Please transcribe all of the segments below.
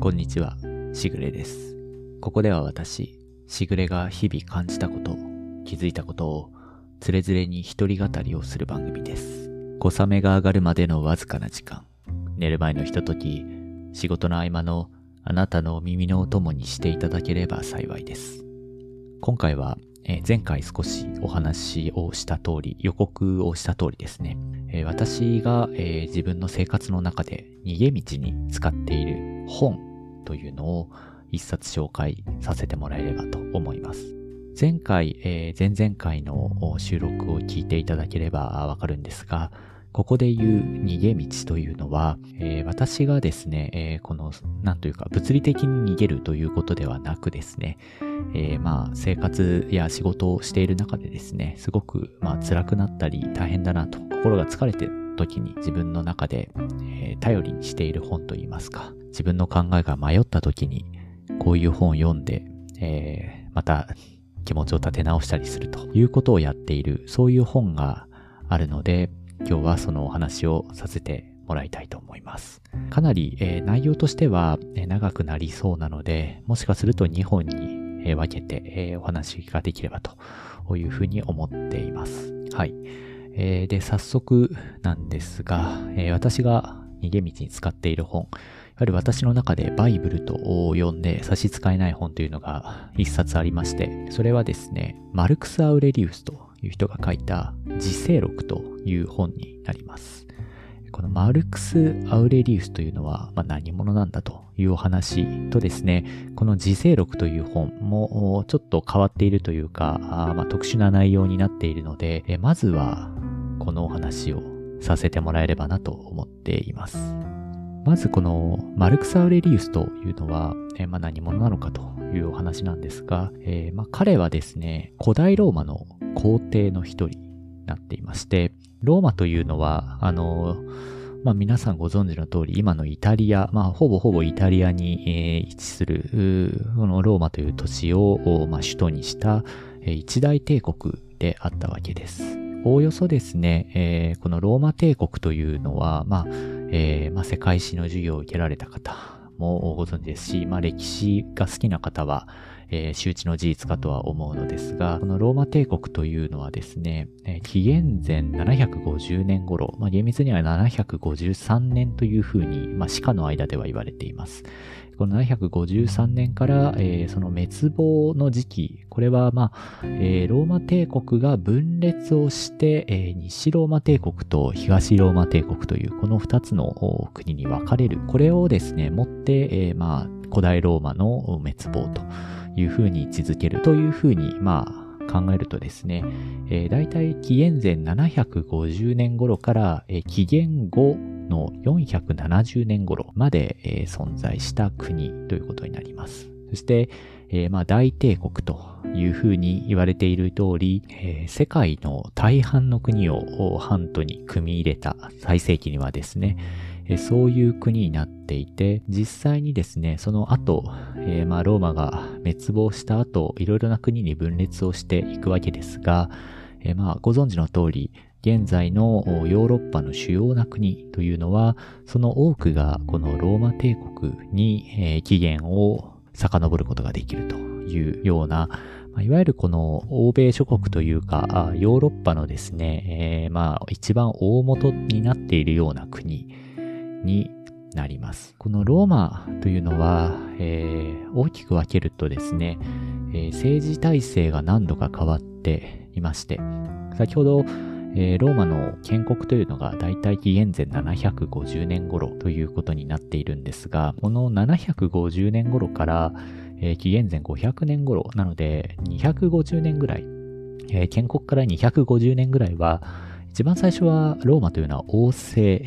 こんにちは、しぐれです。ここでは私、しぐれが日々感じたこと、気づいたことを、つれづれに一人語りをする番組です。小雨が上がるまでのわずかな時間、寝る前のひととき、仕事の合間のあなたの耳のお供にしていただければ幸いです。今回はえ前回少しお話をした通り、予告をした通りですね、え私が、え自分の生活の中で逃げ道に使っている本というのを一冊紹介させてもらえればと思います。前回、え前々回の収録を聞いていただければわかるんですが、ここで言う逃げ道というのは、えー、私がですね、えー、この、なんというか、物理的に逃げるということではなくですね、えー、まあ、生活や仕事をしている中でですね、すごく、まあ、辛くなったり、大変だなと、心が疲れてる時に自分の中で、え頼りにしている本といいますか、自分の考えが迷った時に、こういう本を読んで、えまた気持ちを立て直したりするということをやっている、そういう本があるので、今日はそのお話をさせてもらいたいと思います。かなり、えー、内容としては、えー、長くなりそうなので、もしかすると2本に、分けて、えお話ができればというふうに思っています。はい。えで、早速なんですが、え私が逃げ道に使っている本、やはり私の中でバイブルと呼んで差し支えない本というのが一冊ありまして、それはですね、マルクス・アウレリウスという人が書いた自世録という本になります。このマルクス・アウレリウスというのは、まあ、何者なんだというお話とですね、この自世録という本もちょっと変わっているというか、まあ、特殊な内容になっているので、まずはこのお話をさせてもらえればなと思っています。まずこのマルクス・アウレリウスというのは、えまあ、何者なのかというお話なんですが、えー、まあ、彼はですね、古代ローマの皇帝の一人になっていまして、ローマというのは、あの、まあ、皆さんご存知の通り、今のイタリア、まあ、ほぼほぼイタリアに、えー、位置する、このローマという都市を、まあ、首都にした、えー、一大帝国であったわけです。おおよそですね、えー、このローマ帝国というのは、まあ、えー、まあ、世界史の授業を受けられた方もご存知ですし、まあ、歴史が好きな方は、えー、周知の事実かとは思うのですが、このローマ帝国というのはですね、えー、紀元前750年頃、まあ、厳密には753年というふうに、まあ、史家の間では言われています。この753年から、えー、その滅亡の時期、これは、まあ、えー、ローマ帝国が分裂をして、えー、西ローマ帝国と東ローマ帝国という、この二つの国に分かれる。これをですね、もって、まあ、古代ローマの滅亡というふうに位置づけるというふうに、まあ、考えるとですね、えー、大体紀元前750年頃から、えー、紀元後の470年頃まで、存在した国ということになります。そして、えー、まあ大帝国というふうに言われている通り、えー、世界の大半の国をハントに組み入れた最盛期にはですね、えそういう国になっていて、実際にですね、その後、えー、まあローマが滅亡した後、いろいろな国に分裂をしていくわけですが、えー、まあご存知の通り、現在のヨーロッパの主要な国というのは、その多くがこのローマ帝国に、えー、起源を遡ることができるというような、いわゆるこの欧米諸国というか、ヨーロッパのですね、えー、まあ一番大元になっているような国になります。このローマというのは、えー、大きく分けるとですね、えー、政治体制が何度か変わっていまして、先ほど、えー、ローマの建国というのが大体紀元前750年頃ということになっているんですが、この750年頃から、えー、紀元前500年頃なので250年ぐらい、えー、建国から250年ぐらいは、一番最初はローマというのは王政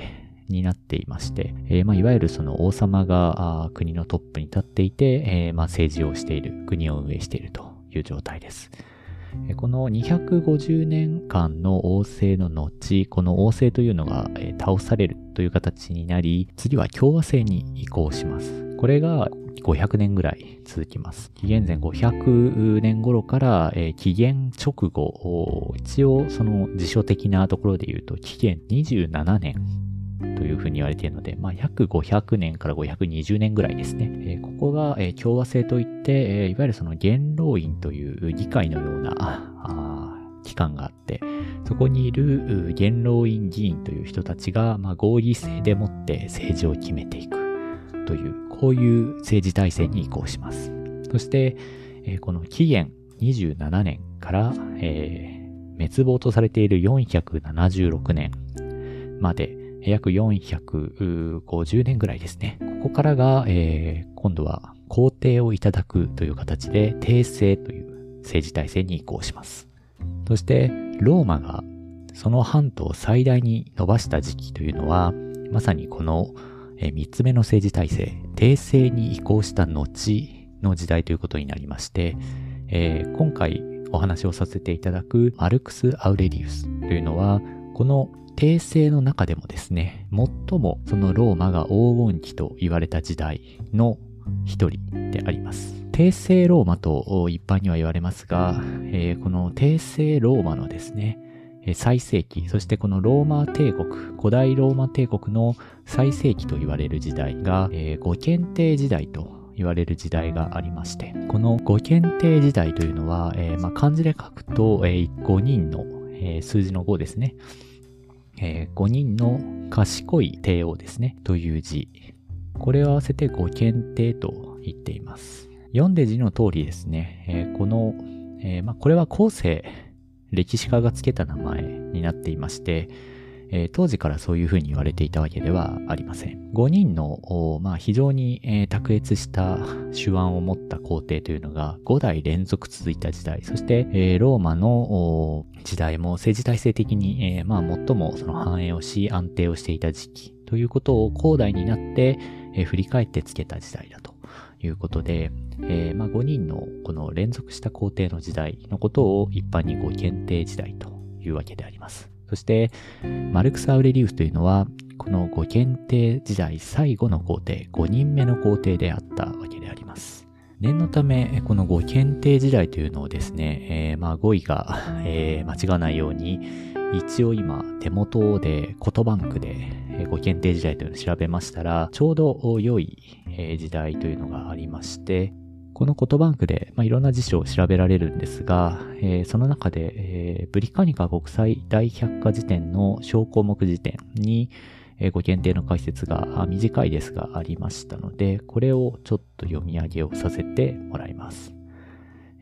になっていまして、えー、まあ、いわゆるその王様が国のトップに立っていて、えー、まあ、政治をしている、国を運営しているという状態です。この250年間の王政の後、この王政というのが倒されるという形になり、次は共和制に移行します。これが500年ぐらい続きます。紀元前500年頃から、紀元直後、一応その辞書的なところで言うと紀元27年ふうに言われているので、まあ、約500年から520年ぐらいですね。えー、ここが、えー、共和制といって、えー、いわゆるその元老院という議会のような機関があって、そこにいる元老院議員という人たちが、まあ、合議制でもって政治を決めていくという、こういう政治体制に移行します。そして、えー、この紀元27年から、えー、滅亡とされている476年まで、約450年ぐらいですね。ここからが、えー、今度は皇帝をいただくという形で、帝政という政治体制に移行します。そして、ローマがその半島を最大に伸ばした時期というのは、まさにこの3つ目の政治体制、帝政に移行した後の時代ということになりまして、えー、今回お話をさせていただくマルクス・アウレリウスというのは、この帝政の中でもですね、最もそのローマが黄金期と言われた時代の一人であります。帝政ローマと一般には言われますが、えー、この帝政ローマのですね、最盛期、そしてこのローマ帝国、古代ローマ帝国の最盛期と言われる時代が、えー、五検定時代と言われる時代がありまして、この五検定時代というのは、えーまあ、漢字で書くと、えー、5人の、えー、数字の5ですね。えー、5人の賢い帝王ですね。という字。これを合わせて五検定と言っています。読んで字の通りですね。えー、この、えー、まあ、これは後世、歴史家がつけた名前になっていまして、えー、当時からそういうふうに言われていたわけではありません。5人の、まあ、非常に、えー、卓越した手腕を持った皇帝というのが5代連続続いた時代、そして、えー、ローマの時代も政治体制的に、えまあ、最もその繁栄をし安定をしていた時期ということを後代になって、え振り返ってつけた時代だということで、えー、まあ、5人のこの連続した皇帝の時代のことを一般に5検定時代というわけであります。そして、マルクス・アウレリウスというのは、この5検定時代最後の皇帝、5人目の皇帝であったわけであります。念のため、この5検定時代というのをですね、えー、まあ5位が、えー、間違わないように、一応今手元でコトバンクで5検定時代というのを調べましたら、ちょうど良い時代というのがありまして、このコトバンクで、まあ、いろんな辞書を調べられるんですが、えー、その中で、えー、ブリカニカ国際大百科辞典の小項目辞典に、えー、ご検定の解説が短いですがありましたので、これをちょっと読み上げをさせてもらいます。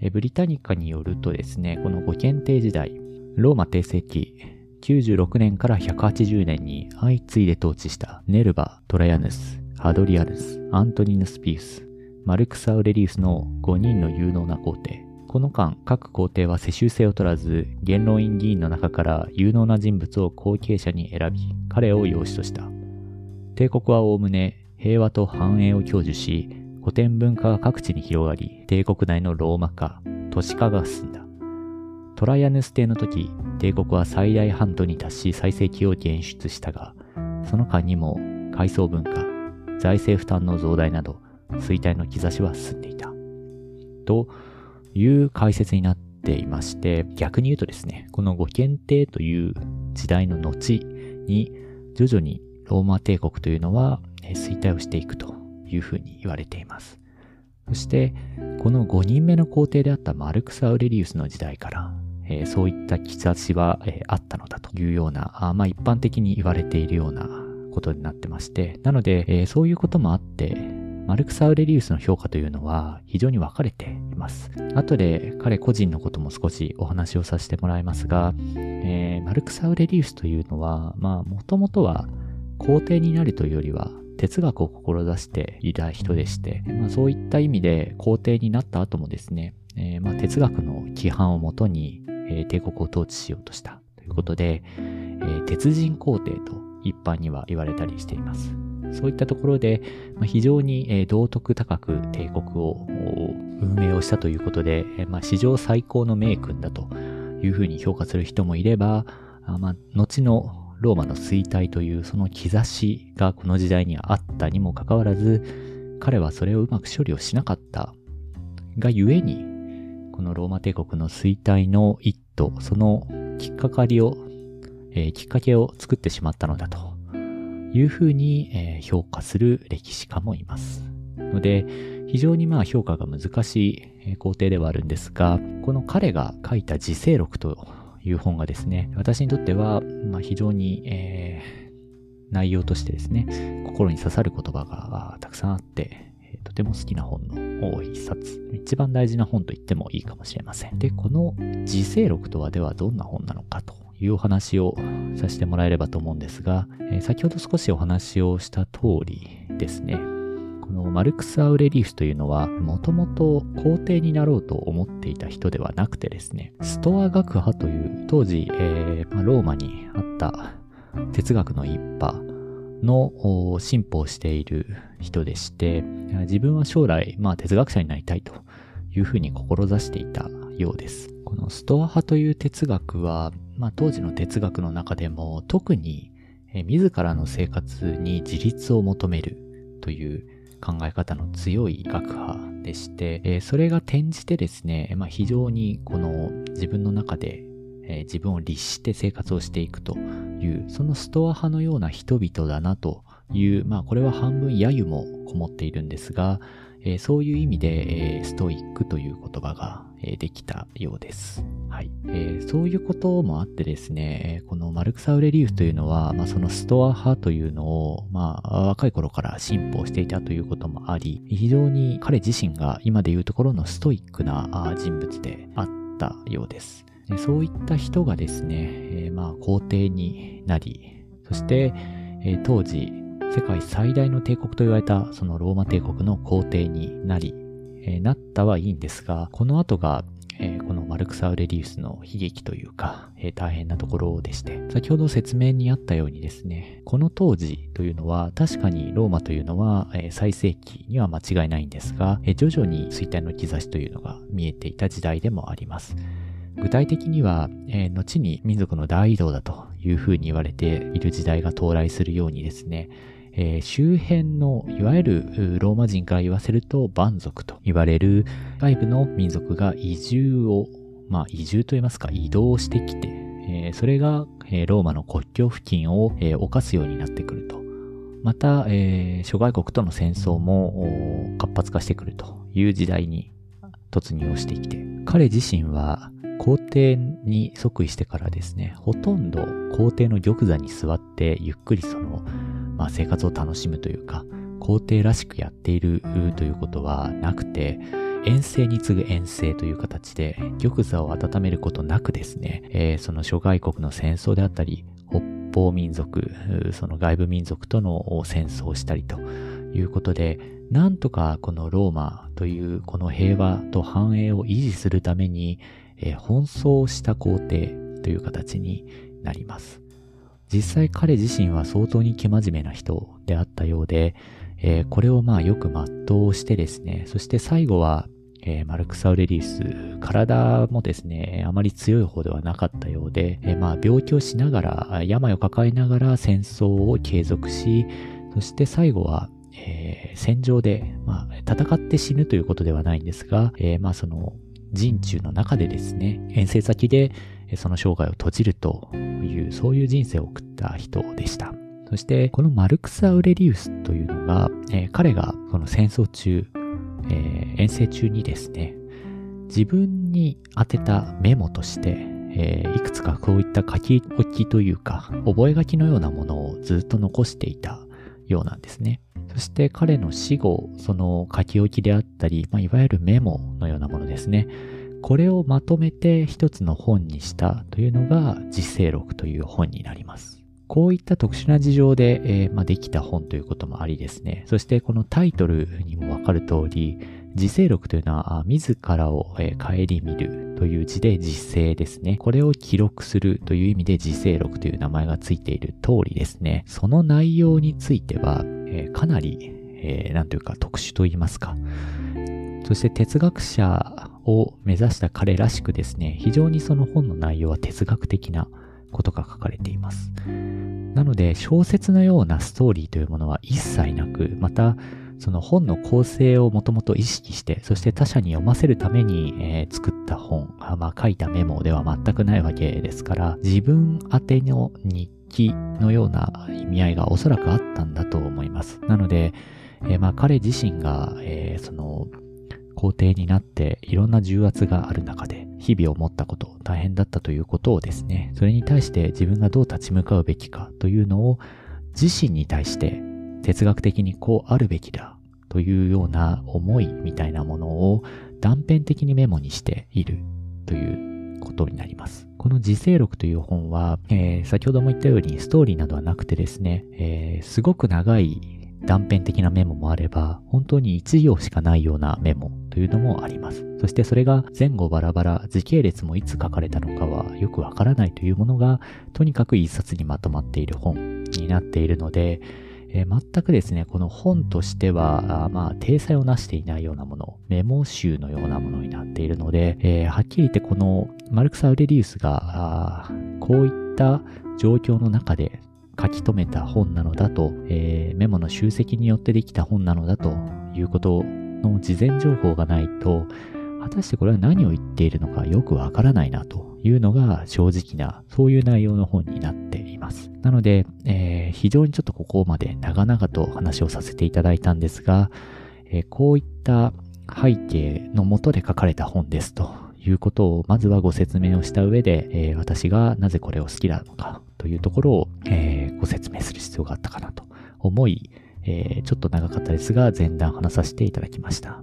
え、ブリタニカによるとですね、このご検定時代、ローマ帝政期、96年から180年に相次いで統治したネルバ、トラヤヌス、ハドリアヌス、アントニヌスピウス、マルクス・アウレリウスの5人の有能な皇帝。この間、各皇帝は世襲制を取らず、元老院議員の中から有能な人物を後継者に選び、彼を養子とした。帝国はおおむね平和と繁栄を享受し、古典文化が各地に広がり、帝国内のローマ化、都市化が進んだ。トライアヌス帝の時、帝国は最大半島に達し最盛期を現出したが、その間にも階層文化、財政負担の増大など、衰退の兆しは進んでいた。という解説になっていまして、逆に言うとですね、この五検定という時代の後に、徐々にローマ帝国というのは衰退をしていくというふうに言われています。そして、この5人目の皇帝であったマルクス・アウレリウスの時代から、え、そういった兆しは、え、あったのだというような、あまあ一般的に言われているようなことになってまして、なので、え、そういうこともあって、マルクス・アウレリウスの評価というのは非常に分かれています。後で彼個人のことも少しお話をさせてもらいますが、えー、マルクス・アウレリウスというのは、まあ、もともとは皇帝になるというよりは、哲学を志していた人でして、まあ、そういった意味で皇帝になった後もですね、えー、まあ、哲学の規範をもとに、え、帝国を統治しようとしたということで、えー、鉄人皇帝と一般には言われたりしています。そういったところで、まあ、非常に道徳高く帝国を運営をしたということで、まあ、史上最高の名君だというふうに評価する人もいれば、まあ、後のローマの衰退というその兆しがこの時代にあったにもかかわらず、彼はそれをうまく処理をしなかったがゆえに、このローマ帝国の衰退の一途、そのきっかかりを、えー、きっかけを作ってしまったのだと。いうふうに、評価する歴史家もいます。ので、非常にまあ評価が難しい工程ではあるんですが、この彼が書いた自世録という本がですね、私にとっては、まあ、非常に、えー、内容としてですね、心に刺さる言葉がたくさんあって、とても好きな本の多い一冊。一番大事な本と言ってもいいかもしれません。で、この自世録とはではどんな本なのかというお話をさせてもらえればと思うんですが、えー、先ほど少しお話をした通りですね、このマルクス・アウレリウスというのは、もともと皇帝になろうと思っていた人ではなくてですね、ストア学派という当時、えーま、ローマにあった哲学の一派の進歩をしている人でして、自分は将来、まあ哲学者になりたいというふうに志していたようです。このストア派という哲学は、まあ当時の哲学の中でも特に自らの生活に自立を求めるという考え方の強い学派でして、それが転じてですね、まあ、非常にこの自分の中で自分を律して生活をしていくという、そのストア派のような人々だなという、まあこれは半分揶揄もこもっているんですが、え、そういう意味で、え、ストイックという言葉が、できたようです。はい、えそういうこともあってですね、このマルクス・アウレリウスというのは、まあ、そのストア派というのを、まあ、若い頃から進歩していたということもあり、非常に彼自身が今でいうところのストイックな人物であったようです。そういった人がですね、えー、まあ皇帝になり、そして、えー、当時世界最大の帝国と言われたそのローマ帝国の皇帝になり、え、なったはいいんですが、この後が、え、このマルクス・アウレリウスの悲劇というか、え、大変なところでして、先ほど説明にあったようにですね、この当時というのは確かにローマというのは、え、最盛期には間違いないんですが、え、徐々に衰退の兆しというのが見えていた時代でもあります。具体的には、えー、後に民族の大移動だというふうに言われている時代が到来するようにですね、えー、周辺のいわゆるローマ人から言わせると蛮族と言われる外部の民族が移住を、まあ移住と言いますか移動してきて、えー、それが、えー、ローマの国境付近を、え、犯すようになってくると。また、え、諸外国との戦争も活発化してくるという時代に突入をしてきて、彼自身は皇帝に即位してからですね、ほとんど皇帝の玉座に座ってゆっくりその、まあ、生活を楽しむというか、皇帝らしくやっているということはなくて、遠征に次ぐ遠征という形で玉座を温めることなくですね、えー、その諸外国の戦争であったり、北方民族、その外部民族との戦争をしたりということで、なんとかこのローマというこの平和と繁栄を維持するために、えー、奔走した皇帝という形になります。実際彼自身は相当に生真面目な人であったようで、えー、これをまあよく全うしてですね、そして最後は、えー、マルクス・アウレリウス、体もですね、あまり強い方ではなかったようで、えー、まあ病気をしながら、病を抱えながら戦争を継続し、そして最後は、えー、戦場で、まあ、戦って死ぬということではないんですが、えー、まあその人中の中でですね、遠征先でその生涯を閉じるという、そういう人生を送った人でした。そして、このマルクス・アウレリウスというのが、えー、彼がこの戦争中、えー、遠征中にですね、自分に宛てたメモとして、えー、いくつかこういった書き置きというか、覚書きのようなものをずっと残していたようなんですね。そして彼の死後、その書き置きであったり、まあ、いわゆるメモのようなものですね。これをまとめて一つの本にしたというのが実世録という本になります。こういった特殊な事情で、えー、まあ、できた本ということもありですね。そしてこのタイトルにもわかる通り、自世録というのは、自らを、えー、顧みるという字で実世ですね。これを記録するという意味で自世録という名前がついている通りですね。その内容については、えー、かなり、えー、なんというか特殊と言いますか。そして哲学者を目指した彼らしくですね、非常にその本の内容は哲学的なことが書かれています。なので、小説のようなストーリーというものは一切なく、また、その本の構成をもともと意識して、そして他者に読ませるために、えー、作った本、まあ、書いたメモでは全くないわけですから、自分宛ての日記のような意味合いがおそらくあったんだとます。なので、えー、まあ彼自身が、えー、その、皇帝になっていろんな重圧がある中で日々思ったこと、大変だったということをですね、それに対して自分がどう立ち向かうべきかというのを自身に対して哲学的にこうあるべきだというような思いみたいなものを断片的にメモにしているということになります。この自制録という本は、えー、先ほども言ったようにストーリーなどはなくてですね、えー、すごく長い断片的なメモもあれば、本当に1行しかないようなメモというのもあります。そしてそれが前後バラバラ、時系列もいつ書かれたのかはよくわからないというものが、とにかく一冊にまとまっている本になっているので、えー、全くですね、この本としては、あまあ、体裁をなしていないようなもの、メモ集のようなものになっているので、えー、はっきり言ってこのマルクス・アウレリウスが、こういった状況の中で書き留めた本なのだと、えー、メモの集積によってできた本なのだということの事前情報がないと、果たしてこれは何を言っているのかよくわからないなというのが正直な、そういう内容の本になっています。なので、えー、非常にちょっとここまで長々と話をさせていただいたんですが、えー、こういった背景のもとで書かれた本ですということをまずはご説明をした上で、えー、私がなぜこれを好きなのかというところを、えご説明する必要があったかなと思い、えちょっと長かったですが前段話させていただきました。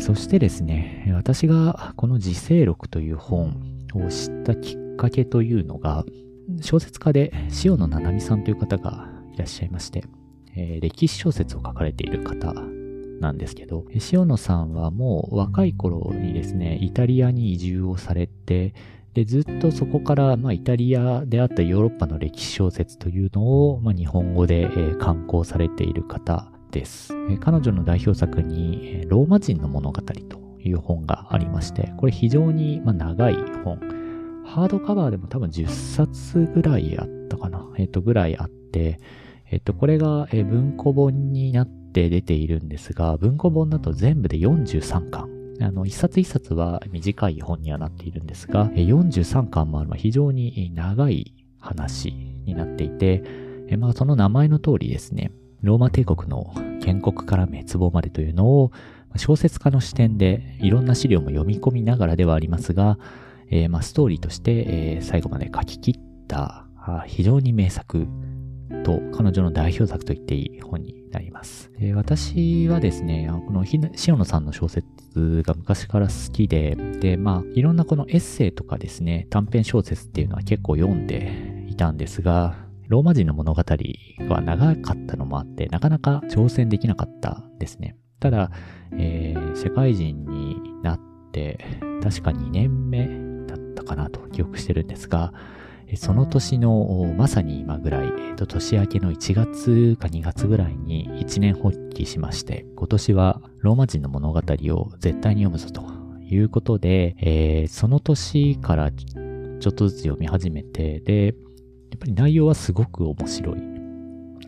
そしてですね、私がこの自制録という本を知ったきっかけというのが、小説家で塩野七海さんという方がいらっしゃいまして、えー、歴史小説を書かれている方なんですけど、塩野さんはもう若い頃にですね、イタリアに移住をされて、で、ずっとそこから、まあ、イタリアであったヨーロッパの歴史小説というのを、まあ、日本語で、えー、刊行されている方です。彼女の代表作に、ローマ人の物語という本がありまして、これ非常に長い本。ハードカバーでも多分10冊ぐらいあったかな。えっ、と、ぐらいあって、えっ、と、これが文庫本になって出ているんですが、文庫本だと全部で43巻。あの、一冊一冊は短い本にはなっているんですが、43巻もある非常に長い話になっていて、まあ、その名前の通りですね、ローマ帝国の建国から滅亡までというのを小説家の視点でいろんな資料も読み込みながらではありますが、えー、まあストーリーとして、最後まで書き切った非常に名作と彼女の代表作と言っていい本になります。えー、私はですね、この塩野さんの小説が昔から好きで、で、まあいろんなこのエッセイとかですね、短編小説っていうのは結構読んでいたんですが、ローマ人の物語は長かったのもあって、なかなか挑戦できなかったですね。ただ、えー、社会人になって、確か2年目だったかなと記憶してるんですが、その年のまさに今ぐらい、えー、と年明けの1月か2月ぐらいに一年発起しまして、今年はローマ人の物語を絶対に読むぞということで、えー、その年からちょっとずつ読み始めて、で、っぱり内容はすごく面白い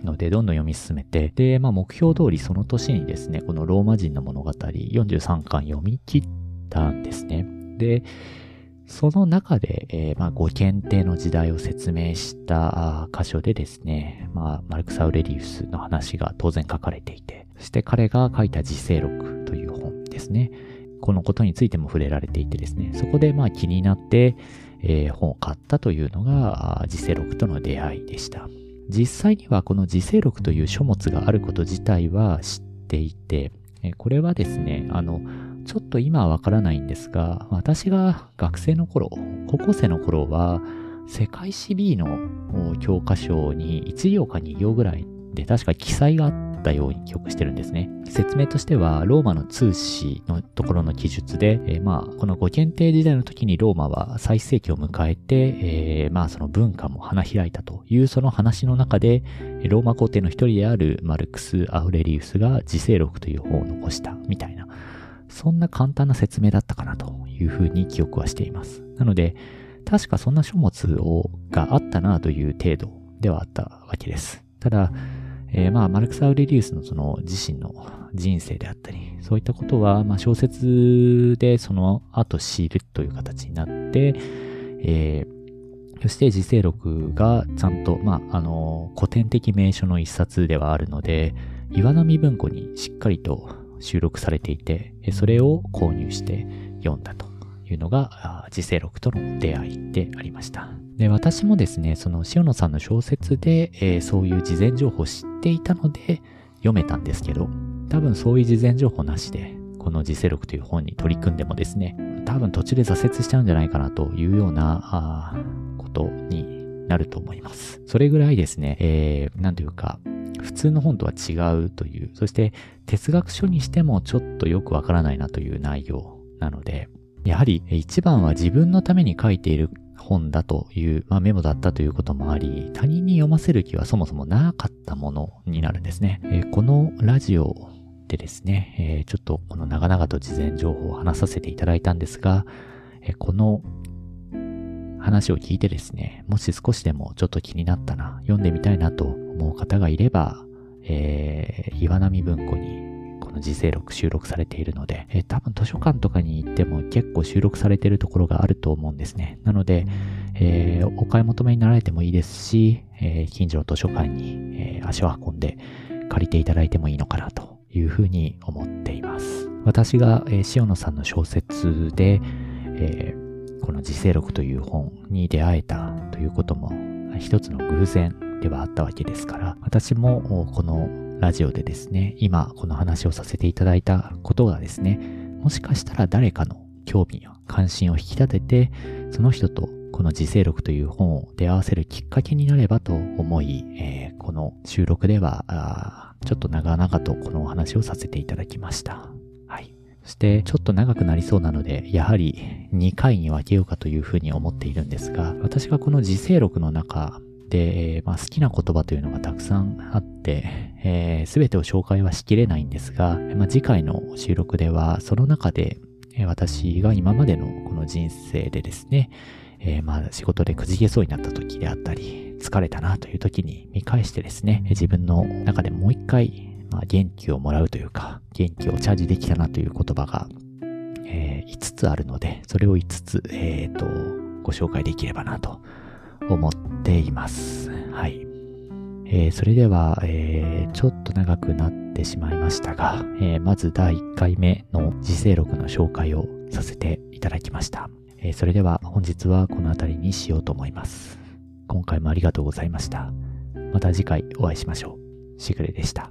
ので、どんどん読み進めて、で、まあ目標通りその年にですね、このローマ人の物語43巻読み切ったんですね。で、その中で、えー、まあ、ご検定の時代を説明した箇所でですね、まあ、マルクス・アウレリウスの話が当然書かれていて、そして彼が書いた自制録という本ですね。このことについても触れられていてですね、そこでまあ気になって、えー、本を買ったというのが、時世録との出会いでした。実際にはこの時世録という書物があること自体は知っていて、これはですね、あの、ちょっと今はわからないんですが、私が学生の頃、高校生の頃は、世界史 B の教科書に1行か2行ぐらいで確か記載があってったように記憶してるんですね。説明としては、ローマの通史のところの記述で、えー、まあ、このご検定時代の時にローマは最盛期を迎えて、えー、まあ、その文化も花開いたというその話の中で、ローマ皇帝の一人であるマルクス・アウレリウスが自世録という本を残したみたいな、そんな簡単な説明だったかなというふうに記憶はしています。なので、確かそんな書物をがあったなという程度ではあったわけです。ただ、えー、まあ、マルクス・アウレリウスのその自身の人生であったり、そういったことは、まあ、小説でその後知るという形になって、えー、そして時世録がちゃんと、まあ、あの、古典的名所の一冊ではあるので、岩波文庫にしっかりと収録されていて、それを購入して読んだというのが、時世録との出会いでありました。で、私もですね、その塩野さんの小説で、えー、そういう事前情報を知っていたので読めたんですけど、多分そういう事前情報なしで、この時世録という本に取り組んでもですね、多分途中で挫折しちゃうんじゃないかなというようなことになると思います。それぐらいですね、えー、なんというか、普通の本とは違うという、そして哲学書にしてもちょっとよくわからないなという内容なので、やはり一番は自分のために書いている本だという、まあ、メモだったということもあり、他人に読ませる気はそもそもなかったものになるんですね。えー、このラジオでですね、えー、ちょっとこの長々と事前情報を話させていただいたんですが、えー、この話を聞いてですね、もし少しでもちょっと気になったな、読んでみたいなと思う方がいれば、えー、岩波文庫にこの時世録収録されているので、えー、多分図書館とかに行っても結構収録されているところがあると思うんですね。なので、えー、お買い求めになられてもいいですし、えー、近所の図書館に、え、足を運んで借りていただいてもいいのかなというふうに思っています。私が、えー、塩野さんの小説で、えこの時世録という本に出会えたということも一つの偶然ではあったわけですから、私もこのラジオでですね、今この話をさせていただいたことがですね、もしかしたら誰かの興味や関心を引き立てて、その人とこの時世録という本を出会わせるきっかけになればと思い、えー、この収録では、ちょっと長々とこのお話をさせていただきました。はいそしてちょっと長くなりそうなので、やはり2回に分けようかというふうに思っているんですが、私がこの時世録の中で、まあ、好きな言葉というのがたくさんあって、えー、全てを紹介はしきれないんですが、まあ、次回の収録ではその中で、私が今までのこの人生でですね、えー、まあ仕事でくじけそうになった時であったり、疲れたなという時に見返してですね、自分の中でもう一回まあ、元気をもらうというか、元気をチャージできたなという言葉が、えー、5つあるので、それを5つ、え、ー、と、ご紹介できればなと思っています。はい。えー、それでは、えー、ちょっと長くなってしまいましたが、えー、まず第1回目の時世録の紹介をさせていただきました。えそれでは本日はこの辺りにしようと思います。今回もありがとうございました。また次回お会いしましょう。しぐれでした。